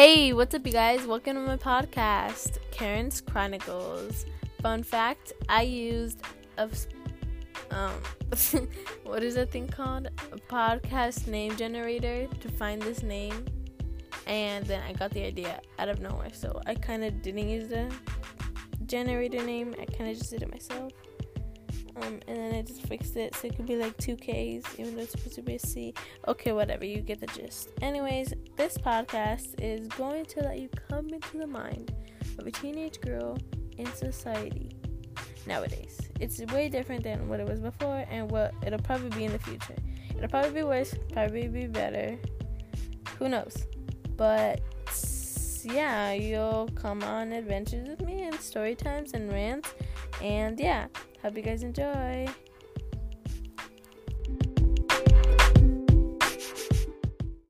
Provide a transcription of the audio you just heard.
Hey, what's up, you guys? Welcome to my podcast, Karen's Khronicles. Fun fact: I used a um, what is that thing called? A podcast name generator to find this name, and then I got the idea out of nowhere. So I kind of didn't use the generator name. I kind of just did it myself. Um, and then I just fixed it so it could be like two Ks, even though it's supposed to be a C. Okay, whatever, you get the gist. Anyways, this podcast is going to let you come into the mind of a teenage girl in society nowadays. It's way different than what it was before and what it'll probably be in the future. It'll probably be worse, probably be better. Who knows? But yeah, you'll come on adventures with me and story times and rants. And yeah, Hope you guys enjoy.